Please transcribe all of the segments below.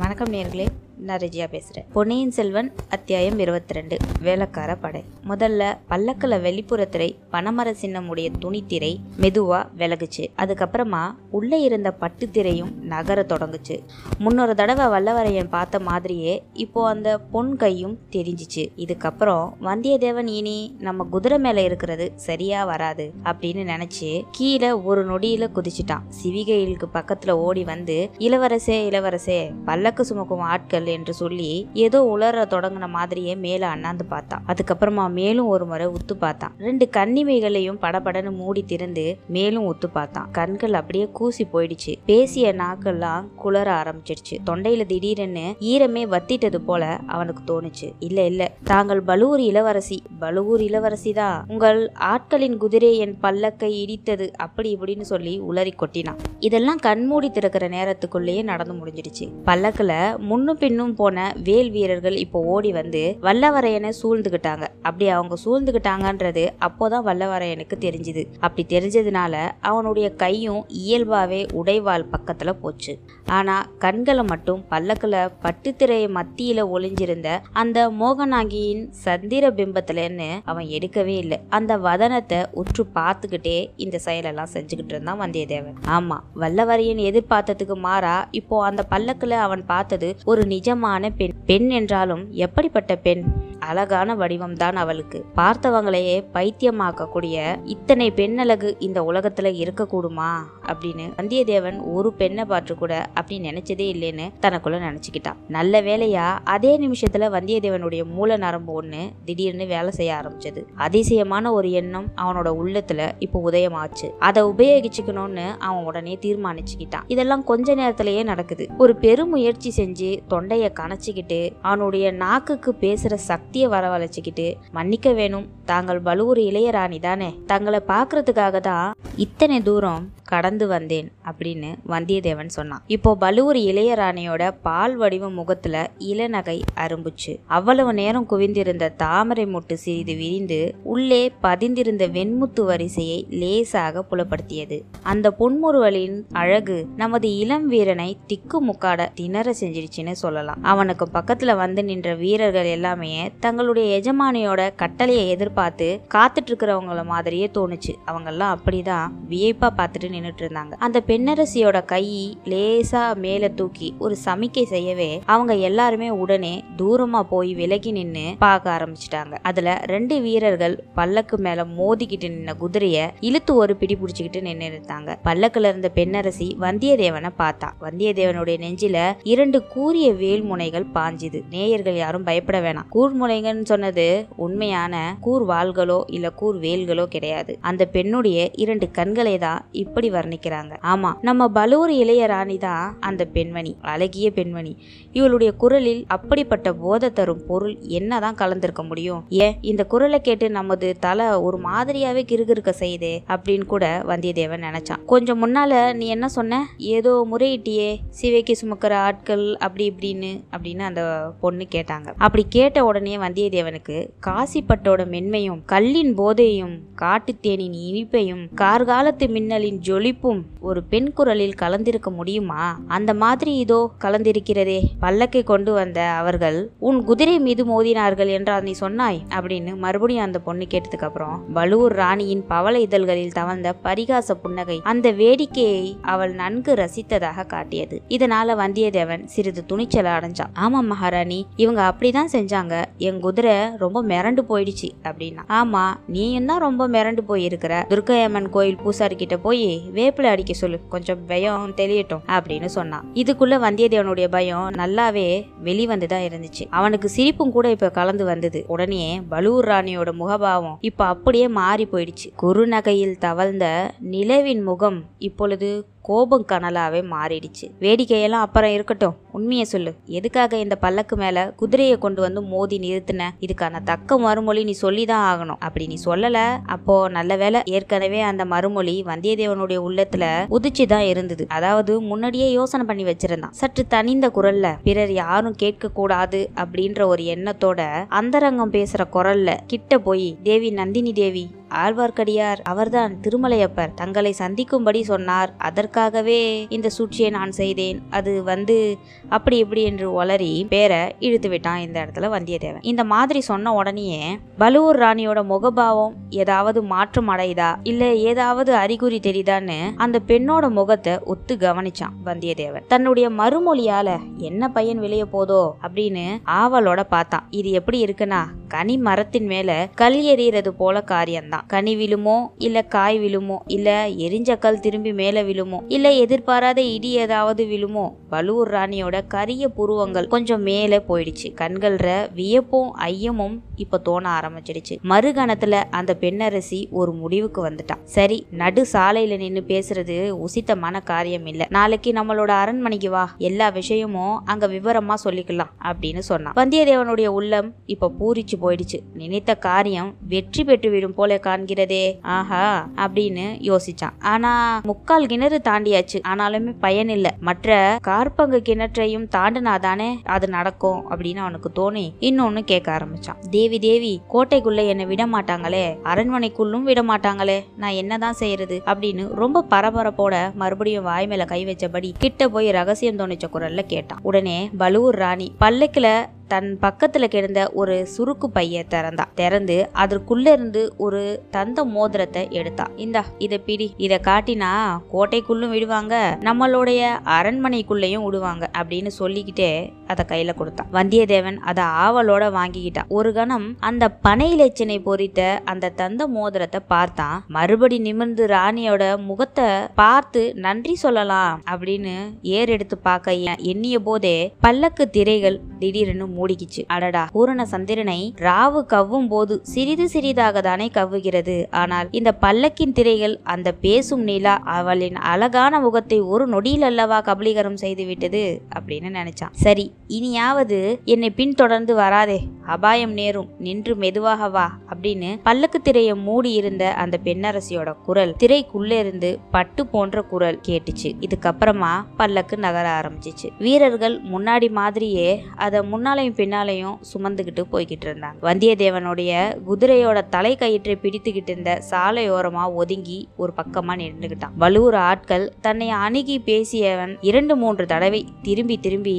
வணக்கம் நேர்களே. நான் ரெஜியா பேசுகிறேன் பொன்னியின் செல்வன் அத்தியாயம் இருபத்தி ரெண்டு வேலைக்கார படை. முதல்ல பல்லக்கில் வெளிப்புற திரை பனமர சின்னமுடைய துணித்திரை மெதுவா விலகுச்சு. அதுக்கப்புறமா உள்ளே இருந்த பட்டு திரையும் நகர தொடங்குச்சு. முன்னொரு தடவை வல்லவரையன் பார்த்த மாதிரியே இப்போ அந்த பொன் கையும் தெரிஞ்சிச்சு. இதுக்கப்புறம் வந்தியத்தேவன் இனி நம்ம குதிரை மேல இருக்கிறது சரியா வராது அப்படின்னு நினைச்சு கீழே ஒரு நொடியில குதிச்சிட்டான். சிவிகைகளுக்கு பக்கத்துல ஓடி வந்து இளவரசே இளவரசே பல்லக்கு சுமக்கும் ஆட்கள் என்று சொல்லி ஏதோ உலர தொடங்கின மாதிரியே மேல அண்ணாந்து பார்த்தான் அதுக்கப்புறமா மேலும் ஒரு முறை உத்து பார்த்தான் ரெண்டு கன்னிமைகளையும் படபடன்னு மூடி திறந்து மேலும் உத்து பார்த்தான் கண்கள் அப்படியே கூசி போயிடுச்சு. பேசிய நாக்கெல்லாம் குளர ஆரம்பிச்சிடுச்சு. தொண்டையில திடீரென்னு ஈரமே வத்திட்டது போல அவனுக்கு தோணுச்சு. இல்ல இல்ல. தாங்கள் பலூர் இளவரசி. பலூர் இளவரசி தான். உங்கள் ஆட்களின் குதிரை என் பல்லக்கை இடித்தது அப்படி இப்படின்னு சொல்லி உளறி கொட்டினான். இதெல்லாம் கண்மூடி திறக்கிற நேரத்துக்குள்ளேயே நடந்து முடிஞ்சிடுச்சு. பல்லக்கில் முன்னும் பின்னும் போன வேல் வீரர்கள் இப்போ ஓடி வந்து வல்லவரையனை சூழ்ந்துகிட்டாங்க. அப்படி அவங்க சூழ்ந்துகிட்டாங்கன்றது அப்போதான் வல்லவரையனுக்கு தெரிஞ்சுது. அப்படி தெரிஞ்சதுனால அவனுடைய கையும் இயல்பாவே உடைவாள் பக்கத்துல போச்சு. ஆனா கண்களை மட்டும் பல்லக்குல பட்டுத்திரை மத்தியில ஒளிஞ்சிருந்த அந்த மோகனாங்கியின் சந்திர பிம்பத்துலன்னு அவன் எடுக்கவே இல்லை. அந்த வதனத்தை உற்று பார்த்துக்கிட்டே இந்த செயலெல்லாம் செஞ்சுக்கிட்டு இருந்தான் வந்தியத்தேவன். ஆமா வல்லவரையன் எதிர்பார்த்ததுக்கு மாறா இப்போ அந்த பல்லக்குல அவன் பார்த்தது ஒரு நிஜமான பெண். பெண் என்றாலும் எப்படிப்பட்ட பெண்? அழகான வடிவம்தான் அவளுக்கு. பார்த்தவங்களையே பைத்தியமாக்கக்கூடிய இத்தனை பெண்ணழகு இந்த உலகத்துல இருக்கக்கூடுமா? அப்படின்னு வந்தியத்தேவன் ஒரு பெண்ணை பார்த்து கூட அப்படி நினைச்சதே இல்லைன்னு தனக்குள்ள நினைச்சுக்கிட்டான். நல்ல வேலையா அதே நிமிஷத்துல வந்தியத்தேவனுடைய மூல நரம்பு ஒண்ணு திடீர்னு வேலை செய்ய ஆரம்பிச்சது. அதிசயமான ஒரு எண்ணம் அவனோட உள்ளத்துல இப்போ உதயமாச்சு. அதை உபயோகிச்சுக்கணும்னு அவன் உடனே தீர்மானிச்சுக்கிட்டான். இதெல்லாம் கொஞ்ச நேரத்திலேயே நடக்குது. ஒரு பெருமுயற்சி செஞ்சு தொண்டைய கணச்சிக்கிட்டு அவனுடைய நாக்குக்கு பேசுற சக்தியை வரவழைச்சுக்கிட்டு மன்னிக்க வேணும். தாங்கள் பலூர் இளையராணி தானே. தங்களை பார்க்கறதுக்காக தான் இத்தனை தூரம் கடந்து வந்தேன் அப்படின்னு வந்தியத்தேவன் சொன்னான். இப்போ பலூர் இளையராணியோட பால் வடிவ முகத்துல இளநகை அரும்புச்சு. அவ்வளவு நேரம் குவிந்திருந்த தாமரை முட்டு சிறிது விரிந்து உள்ளே பதிந்திருந்த வெண்முத்து வரிசையை லேசாக புலப்படுத்தியது. அந்த பொன்முறுவலின் அழகு நமது இளம் வீரனை திக்கு முக்காட திணற செஞ்சிருச்சுன்னு சொல்லலாம். அவனுக்கு பக்கத்துல வந்து நின்ற வீரர்கள் எல்லாமே தங்களுடைய எஜமானியோட கட்டளையை எதிர்பார்த்து காத்துட்டு இருக்கிறவங்கள மாதிரியே தோணுச்சு. அவங்கெல்லாம் அப்படிதான் வியப்பா பார்த்துட்டு நின்றுட்டு இருந்தாங்க அந்த பெண்ணரசியோட கை லேசா மேல தூக்கி ஒரு சமிக்கை செய்யவே அவங்க எல்லாருமே உடனே தூரமா போய் விலகி நின்னு பார்க்க ஆரம்பிச்சிட்டாங்க. அதுல ரெண்டு வீரர்கள் பல்லக்கு மேல மோதிக்கிட்டு நின்ன குதிரைய இழுத்து ஒரு பிடி பிடிச்சுக்கிட்டு நின்று இருந்தாங்க பல்லக்குல இருந்த பெண்ணரசி வந்தியத்தேவனை பார்த்தா. வந்தியத்தேவனுடைய நெஞ்சில இரண்டு கூரிய வேல்முனைகள் பாஞ்சுது. நேயர்கள் யாரும் பயப்பட வேணாம். கூர்முனைகள்னு சொன்னது உண்மையான கூர் வாள்களோ இல்ல கூர் வேல்களோ கிடையாது. அந்த பெண்ணுடைய இரண்டு கண்களை தான் இப்படி வர்ணிக்கிறாங்க. ஆமா நம்ம பலூர் இளையராணி தான் அந்த பெண்மணி அழகிய பெண்மணி. இவளுடைய குரலில் அப்படிப்பட்ட போதை தரும் பொருள் என்னதான் கலந்திருக்க முடியும்? ஏன் இந்த குரலை கேட்டு நமது தலை ஒரு மாதிரியாவே கிருகிருக்க செய்யுதே அப்படின்னு கூட வந்தியத்தேவன் நினைச்சான். கொஞ்சம் முன்னால நீ என்ன சொன்ன? ஏதோ முறையிட்டியே சிவைக்கு சுமக்கிற ஆட்கள் அப்படி இப்படின்னு அப்படின்னு அந்த பொண்ணு கேட்டாங்க. அப்படி கேட்ட உடனே வந்தியத்தேவனுக்கு காசிப்பட்டோட மென்மையும் கல்லின் போதையும் காட்டுத்தேனின் இனிப்பையும் கார்காலத்து மின்னலின் ஜொலிப்பும் ஒரு பெண் குரலில் கலந்திருக்க முடியுமா? அந்த மாதிரி இதோ கலந்திருக்கிறதே. பல்லக்கை கொண்டு வந்த அவர்கள் உன் குதிரை மீது மோதினார்கள் என்றால் நீ சொன்னாய்? அப்படின்னு மறுபடியும் அந்த பொண்ணு கேட்டதுக்கு அப்புறம் பலூர் ராணியின் பவள இதழ்களில் தவழ்ந்த பரிகாச புன்னகை அந்த வேடிக்கையை அவள் நன்கு ரசித்ததாக காட்டியது. இதனால வந்தியத்தேவன் சிறிது துணிச்சல அடைஞ்சான். ஆமா மகாராணி இவங்க அப்படிதான் செஞ்சாங்க. என் குதிரை ரொம்ப மிரண்டு போயிடுச்சு அப்படின்னா. ஆமா நீயும் தான் ரொம்ப மிரண்டு போயிருக்கிற. துர்க்கையம்மன் கோயில் பூசாரி கிட்ட போய் வேப்பிலை அடிக்க சொல்லு. கொஞ்சம் பயம் தெளியட்டும் அப்படின்னு சொன்னான். இதுக்குள்ள வந்தியத்தேவனுடைய பயம் நல்லாவே வெளிவந்துதான் இருந்துச்சு. அவனுக்கு சிரிப்பும் கூட இப்ப கலந்து வந்தது. உடனே பலூர் ராணியோட முகபாவம் இப்ப அப்படியே மாறி போயிடுச்சு. குறுநகையில் தவழ்ந்த நிலவின் முகம் இப்பொழுது கோபம் கனலாவே மாறிடுச்சு. வேடிக்கையெல்லாம் அப்புறம் இருக்கட்டும். உண்மையை சொல்லு. எதுக்காக இந்த பல்லக்கு மேல குதிரையை கொண்டு வந்து மோதி நிறுத்தின? இதுக்கான தக்க மறுமொழி நீ சொல்லிதான் ஆகணும். அப்படி நீ சொல்லல அப்போ நல்ல வேளை ஏற்கனவே அந்த மறுமொழி வந்தியத்தேவனுடைய உள்ளத்துல உதிச்சு தான் இருந்தது. அதாவது முன்னாடியே யோசனை பண்ணி வச்சிருந்தான். சற்று தனிந்த குரல்ல பிறர் யாரும் கேட்க கூடாது அப்படின்ற ஒரு எண்ணத்தோட அந்தரங்கம் பேசுற குரல்ல கிட்ட போய் தேவி நந்தினி தேவி ஆழ்வார்க்கடியார் அவர்தான் திருமலையப்பர். தங்களை சந்திக்கும்படி சொன்னார். அதற்காகவே இந்த சூழ்ச்சியை நான் செய்தேன். அது வந்து அப்படி இப்படி என்று ஒளறி பேரை இழுத்து விட்டான் இந்த இடத்துல வந்தியத்தேவன். இந்த மாதிரி சொன்ன உடனேயே பலுவூர் ராணியோட முகபாவம் ஏதாவது மாற்றம் அடையுதா இல்ல ஏதாவது அறிகுறி தெரியுதான்னு அந்த பெண்ணோட முகத்தை ஒத்து கவனிச்சான் வந்தியத்தேவன். தன்னுடைய மறுமொழியால என்ன பையன் விளைய போதோ? அப்படின்னு ஆவலோட பார்த்தான். இது எப்படி இருக்குன்னா கனி மரத்தின் மேல கல் எறியறது போல காரியம்தான் கனி விழுமோ இல்ல காய் விழுமோ இல்ல எரிஞ்ச கல் திரும்பி மேல விழுமோ இல்ல எதிர்பாராத இடி ஏதாவது விழுமோ பலூர் ராணியோட கரிய புருவங்கள் கொஞ்சம் மேல போயிடுச்சு. கண்கள்ற வியப்பும் ஐயமும் இப்ப தோண ஆரம்பிச்சிடுச்சு. மறுகணத்துல அந்த பெண்ணரசி ஒரு முடிவுக்கு வந்துட்டான். சரி நடு சாலையில நின்னு பேசுறது உசித்தமான காரியம் இல்ல. நாளைக்கு நம்மளோட அரண்மனைக்கு வா. எல்லா விஷயமும் அங்க விவரமா சொல்லிக்கலாம் அப்படின்னு சொன்னான். வந்தியத்தேவனுடைய உள்ளம் இப்ப பூரிச்சு போயிடுச்சு. நினைத்த காரியம் வெற்றி பெற்று விடும் போல காண்கிறதே. ஆஹா அப்படின்னு யோசிச்சான். ஆனா முக்கால் கிணறு தாண்டியாச்சு. ஆனாலுமே பயன் இல்ல. மற்ற கார்பங்கு கிணற்றையும் தாண்டினாதானே அது நடக்கும் அப்படின்னு அவனுக்கு தோணி இன்னொன்னு கேட்க ஆரம்பிச்சான். தேவி தேவி கோட்டைக்குள்ள என்னை விட மாட்டாங்களே. அரண்மனைக்குள்ளும் விட மாட்டாங்களே. நான் என்னதான் செய்யறது அப்படின்னு ரொம்ப பரபரப்போட மறுபடியும் வாய் மேல கை வச்சபடி கிட்ட போய் ரகசியம் தோணிச்ச குரல்ல கேட்டான். உடனே பலுவூர் ராணி பல்லக்கில் தன் பக்கத்துல கிடந்த ஒரு சுருக்கு பைய திறந்தா. திறந்து அதற்குள்ள இருந்து ஒரு தந்த மோதிரத்தை எடுத்தா. இந்தா இத பிடி. இத காட்டினா கோட்டைக்குள்ளும் விடுவாங்க நம்மளுடைய அரண்மனைக்குள்ளேயும் விடுவாங்க அப்படின்னு சொல்லிக்கிட்டே அதை கையில கொடுத்தான் வந்தியத்தேவன் அதை ஆவலோட வாங்கிக்கிட்டான் ஒரு கணம் அந்த பனை இலச்சினை பொறித்த அந்த தந்த மோதிரத்தை பார்த்தான் மறுபடி நிமிர்ந்து ராணியோட முகத்தை பார்த்து நன்றி சொல்லலாம் அப்படின்னு ஏர் எடுத்து பார்க்க எண்ணிய போதே பல்லக்கு திரைகள் திடீரென்னு மூடிக்கிச்சு. அடடா பூரண சந்திரனை ராவு கவ்வும் போது சிறிது சிறிதாக தானே கவ்வுகிறது. ஆனால் இந்த பல்லக்கின் திரைகள் அந்த பேசும் நிலா அவளின் அழகான முகத்தை ஒரு நொடியில் அல்லவா கபலீகரம் செய்து விட்டது அப்படின்னு நினைச்சான். சரி இனியாவது என்னை பின்தொடர்ந்து வராதே. அபாயம் நேரும் நின்று மெதுவாக வா அப்படின்னு பல்லக்கு திரையை மூடி இருந்த அந்த பெண்ணரசியோட குரல் திரைக்குள்ள இருந்து பட்டு போன்ற குரல் கேட்டுச்சு. இதுக்கப்புறமா பல்லக்கு நகர ஆரம்பிச்சிச்சு. வீரர்கள் முன்னாடி மாதிரியே அதை முன்னாலையும் பின்னாலையும் சுமந்துக்கிட்டு போய்கிட்டு இருந்தாங்க. வந்தியத்தேவனுடைய குதிரையோட தலை கயிற்றை பிடித்துக்கிட்டு இருந்த சாலையோரமா ஒதுங்கி ஒரு பக்கமா நின்றுகிட்டான். வலுவுற ஆட்கள் தன்னை அணுகி பேசியவன் இரண்டு மூன்று தடவை திரும்பி திரும்பி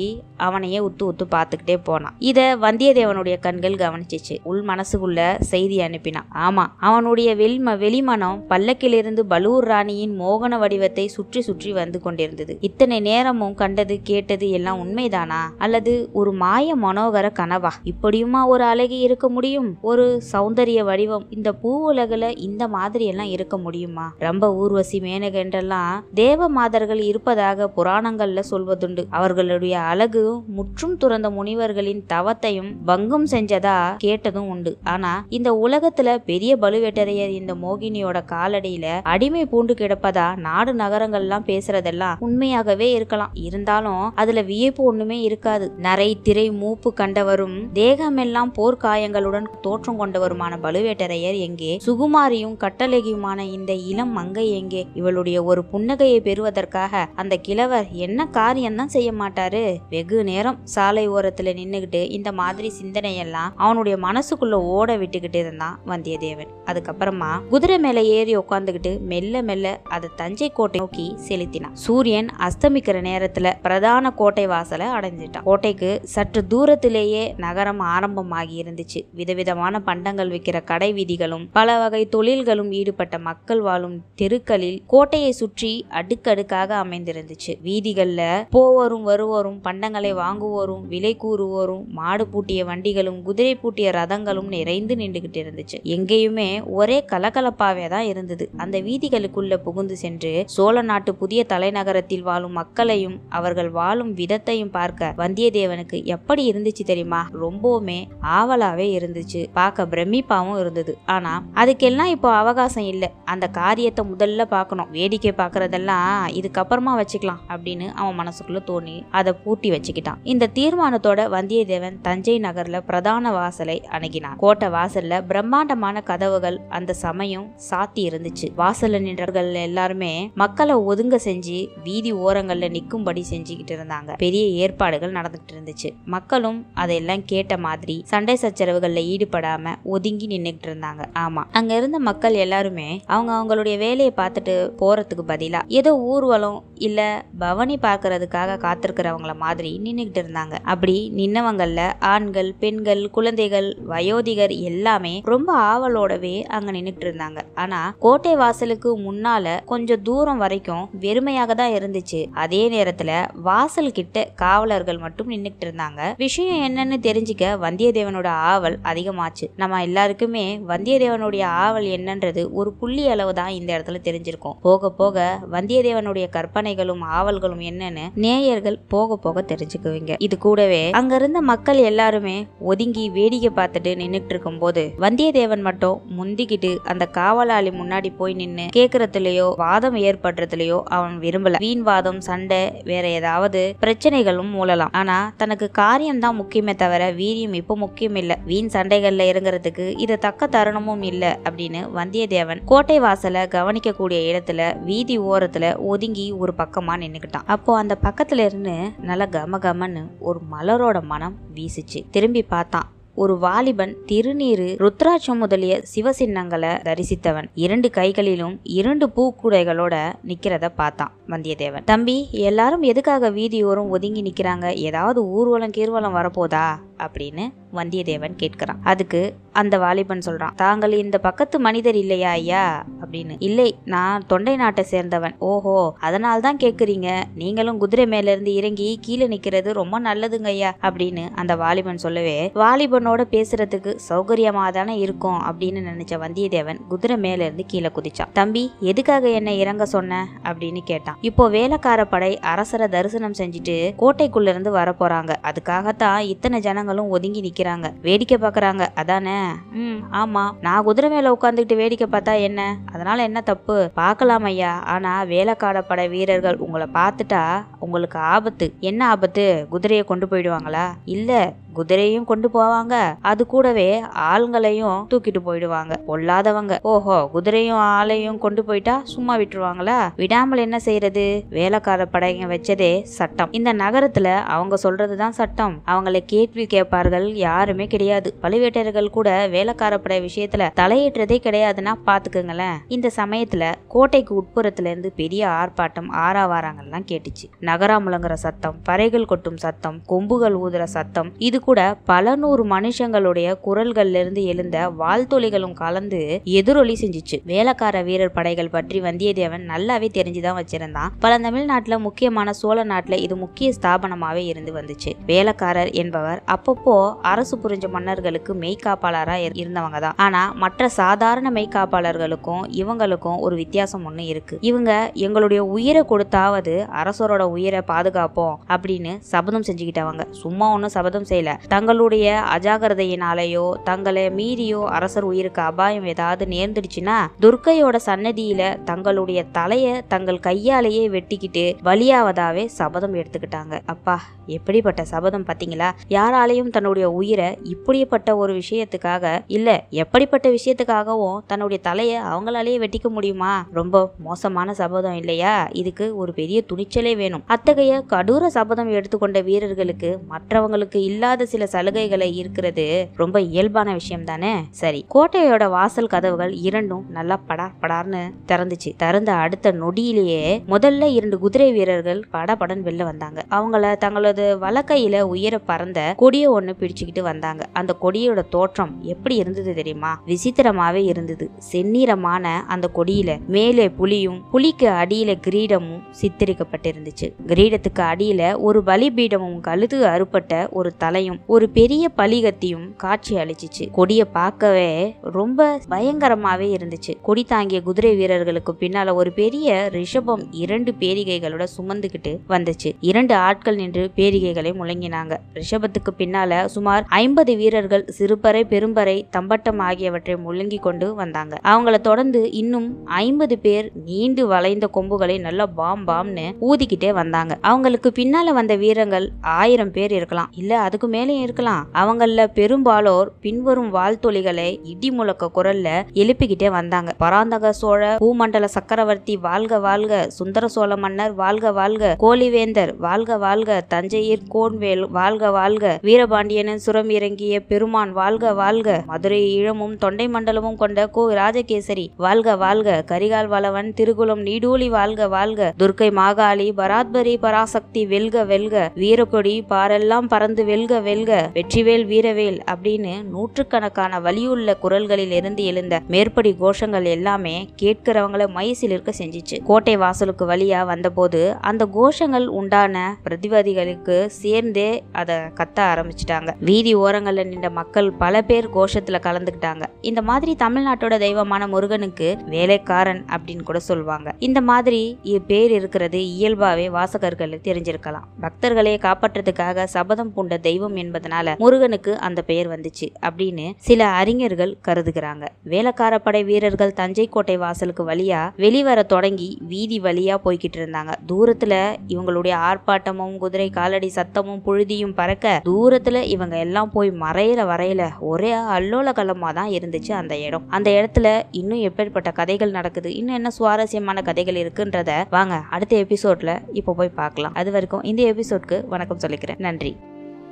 அவனையே உத்து உத்து பார்த்துக்கிட்டே போனான். இதை வந்தியத்தேவனுடைய கண்கள் கவனிச்சிச்சு. உள் மனசுக்குள்ள செய்தி அனுப்பினான். ஆமா அவனுடைய வெளிம வெளிமனம் பல்லக்கிலிருந்து பலூர் ராணியின் மோகன வடிவத்தை சுற்றி சுற்றி வந்து கொண்டிருந்தது. இத்தனை நேரமும் கண்டது கேட்டது எல்லாம் உண்மைதானா? அல்லது ஒரு மாய மனோகர கனவா? இப்படியுமா ஒரு அழகி இருக்க முடியும்? ஒரு சௌந்தரிய வடிவம்? இந்த பூ உலகில் இந்த மாதிரி எல்லாம் இருக்க முடியுமா? ரொம்ப ஊர்வசி மேனகென்றெல்லாம் தேவ மாதர்கள் இருப்பதாக புராணங்கள்ல சொல்வதுண்டு. அவர்களுடைய அழகு முற்றும் துறந்த முனிவர்களின் தவத்தையும் பங்கம் செஞ்சதா கேட்டதும் உண்டு. ஆனா இந்த உலகத்துல பெரிய பழுவேட்டரையர் இந்த மோகினியோட காலடியில அடிமை பூண்டு கிடப்பதா நாடு நகரங்கள்லாம் பேசுறதெல்லாம் உண்மையாகவே இருக்கலாம். இருந்தாலும் அதுல வியப்பு ஒண்ணுமே இருக்காது. நரை திரை மூப்பு கண்டவரும் தேகமெல்லாம் போர்க்காயங்களுடன் தோற்றம் கொண்டவருமான பழுவேட்டரையர் எங்கே? சுகுமாரியும் கட்டழகியுமான இந்த இளம் மங்கை எங்கே? இவளுடைய ஒரு புன்னகையை பெறுவதற்காக அந்த கிழவர் என்ன காரியம்தான் செய்ய மாட்டாரு? வெகு நேரம் சாலை ஓரத்தில் நின்னுகிட்டு இந்த மாதிரி சிந்தனையெல்லாம் அவனுடைய மனசுக்குள்ள ஓட விட்டுக்கிட்டு இருந்தான் வந்தியத்தேவன். அதுக்கப்புறமா குதிரை மேலே ஏறி உட்காந்துக்கிட்டு மெல்ல மெல்ல அதை தஞ்சை கோட்டை நோக்கி செலுத்தினான். சூரியன் அஸ்தமிக்கிற நேரத்துல பிரதான கோட்டை வாசலை அடைஞ்சிட்டான். கோட்டைக்கு சற்று தூரத்திலேயே நகரம் ஆரம்பமாகி இருந்துச்சு. விதவிதமான பண்டங்கள் விற்கிற கடை வீதிகளும் பல வகை தொழில்களும் ஈடுபட்ட மக்கள் வாழும் தெருக்களில் கோட்டையை சுற்றி அடுக்கடுக்காக அமைந்திருந்துச்சு. வீதிகள்ல போவோரும் வருவோரும் பண்டங்களை வாங்குவோரும் விலை கூறுவோரும் மாடு பூட்டிய வண்டிகளும் குதிரை பூட்டிய ரதங்களும் நிறைந்து நின்றுகிட்டு இருந்துச்சு. எங்கேயுமே ஒரே கலகலப்பாவே தான் இருந்தது. அந்த வீதிகளுக்குள்ள புகுந்து சென்று சோழ நாட்டு புதிய தலைநகரத்தில் வாழும் மக்களையும் அவர்கள் வாழும் விதத்தையும் பார்க்க வந்தியத்தேவனுக்கு எப்படி இருந்துச்சு தெரியுமா? ரொம்பவுமே ஆவலாவே இருந்துச்சு. பார்க்க பிரமிப்பாவும் இருந்தது. ஆனா அதுக்கெல்லாம் இப்போ அவகாசம் இல்லை. அந்த காரியத்தை முதல்ல பார்க்கணும். வேடிக்கை பார்க்கறதெல்லாம் இதுக்கப்புறமா வச்சுக்கலாம் அப்படின்னு அவன் மனசுக்குள்ள தோணி அதை பூட்டி வச்சு வச்சுக்கிட்டான். இந்த தீர்மானத்தோட வந்தியத்தேவன் தஞ்சை நகர்ல பிரதான வாசலை அணுகினான். கோட்டை வாசல்ல பிரம்மாண்டமான கதவுகள் அந்த சமயம் சாத்தி இருந்துச்சு. வாசல்ல நின்றவர்கள் எல்லாருமே மக்களை ஒதுங்க செஞ்சு வீதி ஓரங்கள்ல நிக்கும்படி செஞ்சுக்கிட்டு இருந்தாங்க. பெரிய ஏற்பாடுகள் நடந்துட்டு இருந்துச்சு. மக்களும் அதையெல்லாம் கேட்ட மாதிரி சண்டை சச்சரவுகள்ல ஈடுபடாம ஒதுங்கி நின்னுகிட்டு இருந்தாங்க. ஆமா அங்க இருந்த மக்கள் எல்லாருமே அவங்க அவங்களுடைய வேலையை பார்த்துட்டு போறதுக்கு பதிலா ஏதோ ஊர்வலம் இல்ல பவனி பார்க்கறதுக்காக காத்திருக்கிறவங்கள மாதிரி நின்றுக்கிட்டு இருந்தாங்க அப்படி நின்னவங்கள்ல ஆண்கள் பெண்கள் குழந்தைகள் வயோதிகர் எல்லாமே ரொம்ப ஆவலோடவே அங்க நின்றுட்டு இருந்தாங்க ஆனா கோட்டை வாசலுக்கு முன்னால கொஞ்சம் தூரம் வரைக்கும் வெறுமையாக தான் இருந்துச்சு. அதே நேரத்துல வாசல் கிட்ட காவலர்கள் மட்டும் நின்றுக்கிட்டு இருந்தாங்க விஷயம் என்னன்னு தெரிஞ்சுக்க வந்தியத்தேவனோட ஆவல் அதிகமாச்சு. நம்ம எல்லாருக்குமே வந்தியத்தேவனுடைய ஆவல் என்னன்றது ஒரு புள்ளி அளவு தான் இந்த இடத்துல தெரிஞ்சிருக்கும். போக போக வந்தியத்தேவனுடைய கற்பனைகளும் ஆவல்களும் என்னன்னு நேயர்கள் போக போக தெரிஞ்சுக்குவீங்க இது கூடவே அங்க இருந்த மக்கள் எல்லாருமே ஒதுங்கி வேடிக்கை பார்த்துட்டு நின்னுட்டு இருக்கும்போது வந்தியத்தேவன் மட்டும் முந்திக்கிட்டு அந்த காவலாளி முன்னாடி போய் நின்று கேக்குறதுலயோ வாதம் ஏற்படுறதுலயோ அவன் விரும்பல. வீண் வாதம் சண்டை வேற ஏதாவது பிரச்சனைகளும் மூலலாம். ஆனா தனக்கு காரியம் தான் முக்கியமே தவிர வீரியம் இப்போ முக்கியம் இல்ல. வீண் சண்டைகள்ல இறங்குறதுக்கு இது தக்க தருணமும் இல்ல அப்படின்னு வந்தியத்தேவன் கோட்டை வாசலை கவனிக்கக்கூடிய இடத்துல வீதி ஓரத்துல ஒதுங்கி ஒரு பக்கமா நின்னுக்கிட்டான். அப்போ அந்த பக்கத்துல இருந்து நல்ல கம கமன்னு ஒரு மலரோட மனம் வீசிச்சு. திரும்பி பார்த்தான். ஒரு வாலிபன் திருநீரு ருத்ராட்சம் முதலிய சிவசின்னங்களை தரிசித்தவன். இரண்டு கைகளிலும் இரண்டு பூக்குடைகளோட நிக்கிறத பார்த்தான் வந்தியத்தேவன். தம்பி எல்லாரும் எதுக்காக வீதியோரம் ஒதுங்கி நிக்கிறாங்க? ஏதாவது ஊர்வலம் கீர்வலம் வரப்போதா? அப்படின்னு வந்தியத்தேவன் கேட்கிறான். அதுக்கு அந்த வாலிபன் சொல்றான் தாங்கள் இந்த பக்கத்து மனிதர் இல்லையா ஐயா? அப்படின்னு. இல்லை நான் தொண்டை நாட்டை சேர்ந்தவன். ஓஹோ அதனால தான் கேக்குறீங்க நீங்களும் குதிரை மேல இருந்து இறங்கி கீழே நிக்கிறது ரொம்ப நல்லதுங்க ஐயா. அப்படின்னு அந்த வாலிபன் சொல்லவே வாலிபனோட பேசுறதுக்கு சௌகரியமா தானே இருக்கும் அப்படின்னு நினைச்ச வந்தியத்தேவன் குதிரை மேல இருந்து கீழே குதிச்சான். தம்பி எதுக்காக என்ன இறங்க சொன்ன? அப்படின்னு கேட்டான். இப்போ வேலைக்கார படை அரசரை தரிசனம் செஞ்சுட்டு கோட்டைக்குள்ள இருந்து வர போறாங்க. அதுக்காகத்தான் இத்தனை ஜனங்களும் ஒதுங்கி நிற்கிறாங்க வேடிக்கை பார்க்குறாங்க அதானே? ம் ஆமாம் நான் குதிரை மேலே உட்காந்துக்கிட்டு வேடிக்கை பார்த்தா என்ன? அதனால் என்ன தப்பு? பார்க்கலாம் ஐயா. ஆனால் வேலைக்காடப்பட வீரர்கள் உங்களை பார்த்துட்டா உங்களுக்கு ஆபத்து. என்ன ஆபத்து? குதிரையை கொண்டு போயிடுவாங்களா? இல்லை குதிரையும் கொண்டு போவாங்க. அது கூடவே ஆளுங்களையும் தூக்கிட்டு போயிடுவாங்க. பொல்லாதவங்க. ஓஹோ குதிரையும் ஆளையும் கொண்டு போயிட்டா சும்மா விட்டுருவாங்களா? விடாமல் என்ன செய்யறது வேலைக்கார படைங்க வச்சதே சட்டம். இந்த நகரத்துல அவங்க சொல்றதுதான் சட்டம். அவங்களை கேள்வி கேட்பார்கள் யாருமே கிடையாது. பழுவேட்டர்கள் கூட வேலைக்கார படை விஷயத்துல தலையிடுறதே கிடையாதுன்னா பாத்துக்கோங்களேன். இந்த சமயத்துல கோட்டைக்கு உட்புறத்துல இருந்து பெரிய ஆர்ப்பாட்டம் ஆறாவாரங்கள்லாம் கேட்டுச்சு. நகரா முழங்குற சத்தம் பறைகள் கொட்டும் சத்தம் கொம்புகள் ஊதுற சத்தம் இது கூட பல நூறு மனுஷங்களுடைய குரல்கள்ல இருந்து எழுந்த வாழ்த்துளிகளும் கலந்து எதிரொலி செஞ்சுச்சு. வேலைக்கார வீரர் படைகள் பற்றி வந்தியத்தேவன் நல்லாவே தெரிஞ்சுதான் வச்சிருந்தான். பல தமிழ்நாட்டுல முக்கியமான சோழ நாட்டுல இது முக்கிய ஸ்தாபனமாவே இருந்து வந்துச்சு. வேலைக்காரர் என்பவர் அப்பப்போ அரசு புரிஞ்ச மன்னர்களுக்கு மெய்காப்பாளரா இரு- இருந்தவங்க தான் ஆனா மற்ற சாதாரண மெய்காப்பாளர்களுக்கும் இவங்களுக்கும் ஒரு வித்தியாசம் ஒண்ணு இருக்கு. இவங்க எங்களுடைய உயிரை கொடுத்தாவது அரசரோட உயிரை பாதுகாப்போம் அப்படின்னு சபதம் செஞ்சுக்கிட்டவங்க. சும்மா ஒன்றும் சபதம் செய்யல. தங்களுடைய அஜாகிரதையினாலேயோ தங்களை மீறியோ அரசர் உயிருக்கு அபாயம் ஏதாவது நேர்ந்துடுச்சுன்னா துர்க்கையோட சன்னதியில தங்களுடைய தலைய தங்கள் கையாலேயே வெட்டிக்கிட்டு வழியாவதாவே சபதம் எடுத்துக்கிட்டாங்க. அப்பா எப்படிப்பட்ட சபதம் பாத்தீங்களா? யாராலையும் தன்னுடைய உயிரை இப்படிப்பட்ட ஒரு விஷயத்துக்காக இல்ல எப்படிப்பட்ட விஷயத்துக்காகவும் தன்னுடைய தலைய அவங்களாலேயே வெட்டிக்க முடியுமா? ரொம்ப மோசமான சபதம் இல்லையா? இதுக்கு ஒரு பெரிய துணிச்சலே வேணும். அத்தகைய கடூர சபதம் எடுத்துக்கொண்ட வீரர்களுக்கு மற்றவங்களுக்கு இல்லாத சில சலுகைகளை இருக்கிறது ரொம்ப இயல்பான விஷயம் தானே சரி கோட்டையோட வாசல் கதவுகள் இரண்டும் நல்லா படா படார்னு திறந்துச்சு. திறந்த அடுத்த நொடியிலேயே முதல்ல இரண்டு குதிரை வீரர்கள் படபடன் வெளில வந்தாங்க. அவங்கள தங்களது வலக்கையில உயர பறந்த கொடிய ஒண்ணு பிடிச்சுக்கிட்டு வந்தாங்க. அந்த கொடியோட தோற்றம் எப்படி இருந்தது தெரியுமா? விசித்திரமாவே இருந்தது. செந்நிறமான அந்த கொடியில மேலே புலியும் புலிக்கு அடியில கிரீடமும் சித்தரிக்கப்பட்டிருந்துச்சு. கிரீடத்துக்கு அடியில ஒரு பலிபீடமும் கழுது அறுபட்ட ஒரு தலையும் யானையும் ஒரு பெரிய பலிகத்தியும் காட்சி அளிச்சிச்சு. கொடிய பார்க்கவே ரொம்ப பயங்கரமாவே இருந்துச்சு. கொடி தாங்கிய குதிரை வீரர்களுக்கு பின்னால ஒரு பெரிய ரிஷபம் இரண்டு பேரிகைகளோட சுமந்துகிட்டு வந்துச்சு. இரண்டு ஆட்கள் நின்று பேரிகைகளை முழங்கினாங்க. ரிஷபத்துக்கு பின்னால சுமார் ஐம்பது வீரர்கள் சிறுபறை பெரும்பறை தம்பட்டம் ஆகியவற்றை முழங்கி கொண்டு வந்தாங்க. அவங்கள தொடர்ந்து இன்னும் ஐம்பது பேர் நீண்டு வளைந்த கொம்புகளை நல்லா பாம் பாம்னு ஊதிக்கிட்டே வந்தாங்க. அவங்களுக்கு பின்னால வந்த வீரர்கள் ஆயிரம் பேர் இருக்கலாம். இல்ல அதுக்கு இருக்கலாம். அவங்கள பெரும்பாலோர் பின்வரும் வாழ்த்தொலிகளை இடி முழக்க குரல்ல எழுப்பிக்கிட்டே வந்தாங்க. பராந்தக சோழ பூமண்டல சக்கரவர்த்தி வாழ்க வாழ்க சுந்தர சோழ மன்னர் வாழ்க வாழ்க கோலிவேந்தர் வாழ்க வாழ்க தஞ்சையர் கோன்வேல் வாழ்க வாழ்க வீரபாண்டியனின் சுரம் இறங்கிய பெருமான் வாழ்க வாழ்க மதுரை ஈழமும் தொண்டை மண்டலமும் கொண்ட கோ ராஜகேசரி வாழ்க வாழ்க கரிகால் வளவன் திருகுலம் நீடூழி வாழ்க வாழ்க துர்க்கை மாகாளி பராத்பரி பராசக்தி வெல்க வெல்க வீரக்கொடி பாரெல்லாம் பறந்து வெல்க வெல்க வெற்றிவேல் வீரவேல் அப்படின்னு நூற்றுக்கணக்கான வலியுள்ள குரல்களில் இருந்து எழுந்த மேற்படி கோஷங்கள் எல்லாமே கேட்கிறவங்கள மைசில் இருக்க செஞ்சிச்சு. கோட்டை வாசலுக்கு வழியா வந்தபோது அந்த கோஷங்கள் உண்டான பிரதிவாதிகளுக்கு சேர்ந்தே அதை கத்த ஆரம்பிச்சிட்டாங்க. வீதி ஓரங்களில் நின்ற மக்கள் பல பேர் கோஷத்துல கலந்துக்கிட்டாங்க. இந்த மாதிரி தமிழ்நாட்டோட தெய்வமான முருகனுக்கு வேலைக்காரன் அப்படின்னு கூட சொல்லுவாங்க இந்த மாதிரி பேர் இருக்கிறது இயல்பாவே வாசகர்களுக்கு தெரிஞ்சிருக்கலாம். பக்தர்களை காப்பாற்றுறதுக்காக சபதம் பூண்ட தெய்வம் என்பதனால முருகனுக்கு அந்த பெயர் வந்துச்சு அப்படின்னு சில அறிஞர்கள் கருதுகிறாங்க. வேலைக்கார படை வீரர்கள் தஞ்சை கோட்டை வாசலுக்கு வழியா வெளிவர தொடங்கி வீதி வழியா போய்கிட்டு இருந்தாங்க. தூரத்துல இவங்களுடைய ஆர்ப்பாட்டமும் குதிரை காலடி சத்தமும் புழுதியும் பறக்க தூரத்துல இவங்க எல்லாம் போய் மறையிற வரையில ஒரே அல்லோல கலமா தான் இருந்துச்சு அந்த இடம். அந்த இடத்துல இன்னும் எப்பேற்பட்ட கதைகள் நடக்குது இன்னும் என்ன சுவாரஸ்யமான கதைகள் இருக்குன்றத வாங்க அடுத்த எபிசோட்ல இப்போ போய் பார்க்கலாம். அது வரைக்கும் இந்த எபிசோட்க்கு வணக்கம் சொல்லிக்கிறேன். நன்றி.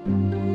Thank you.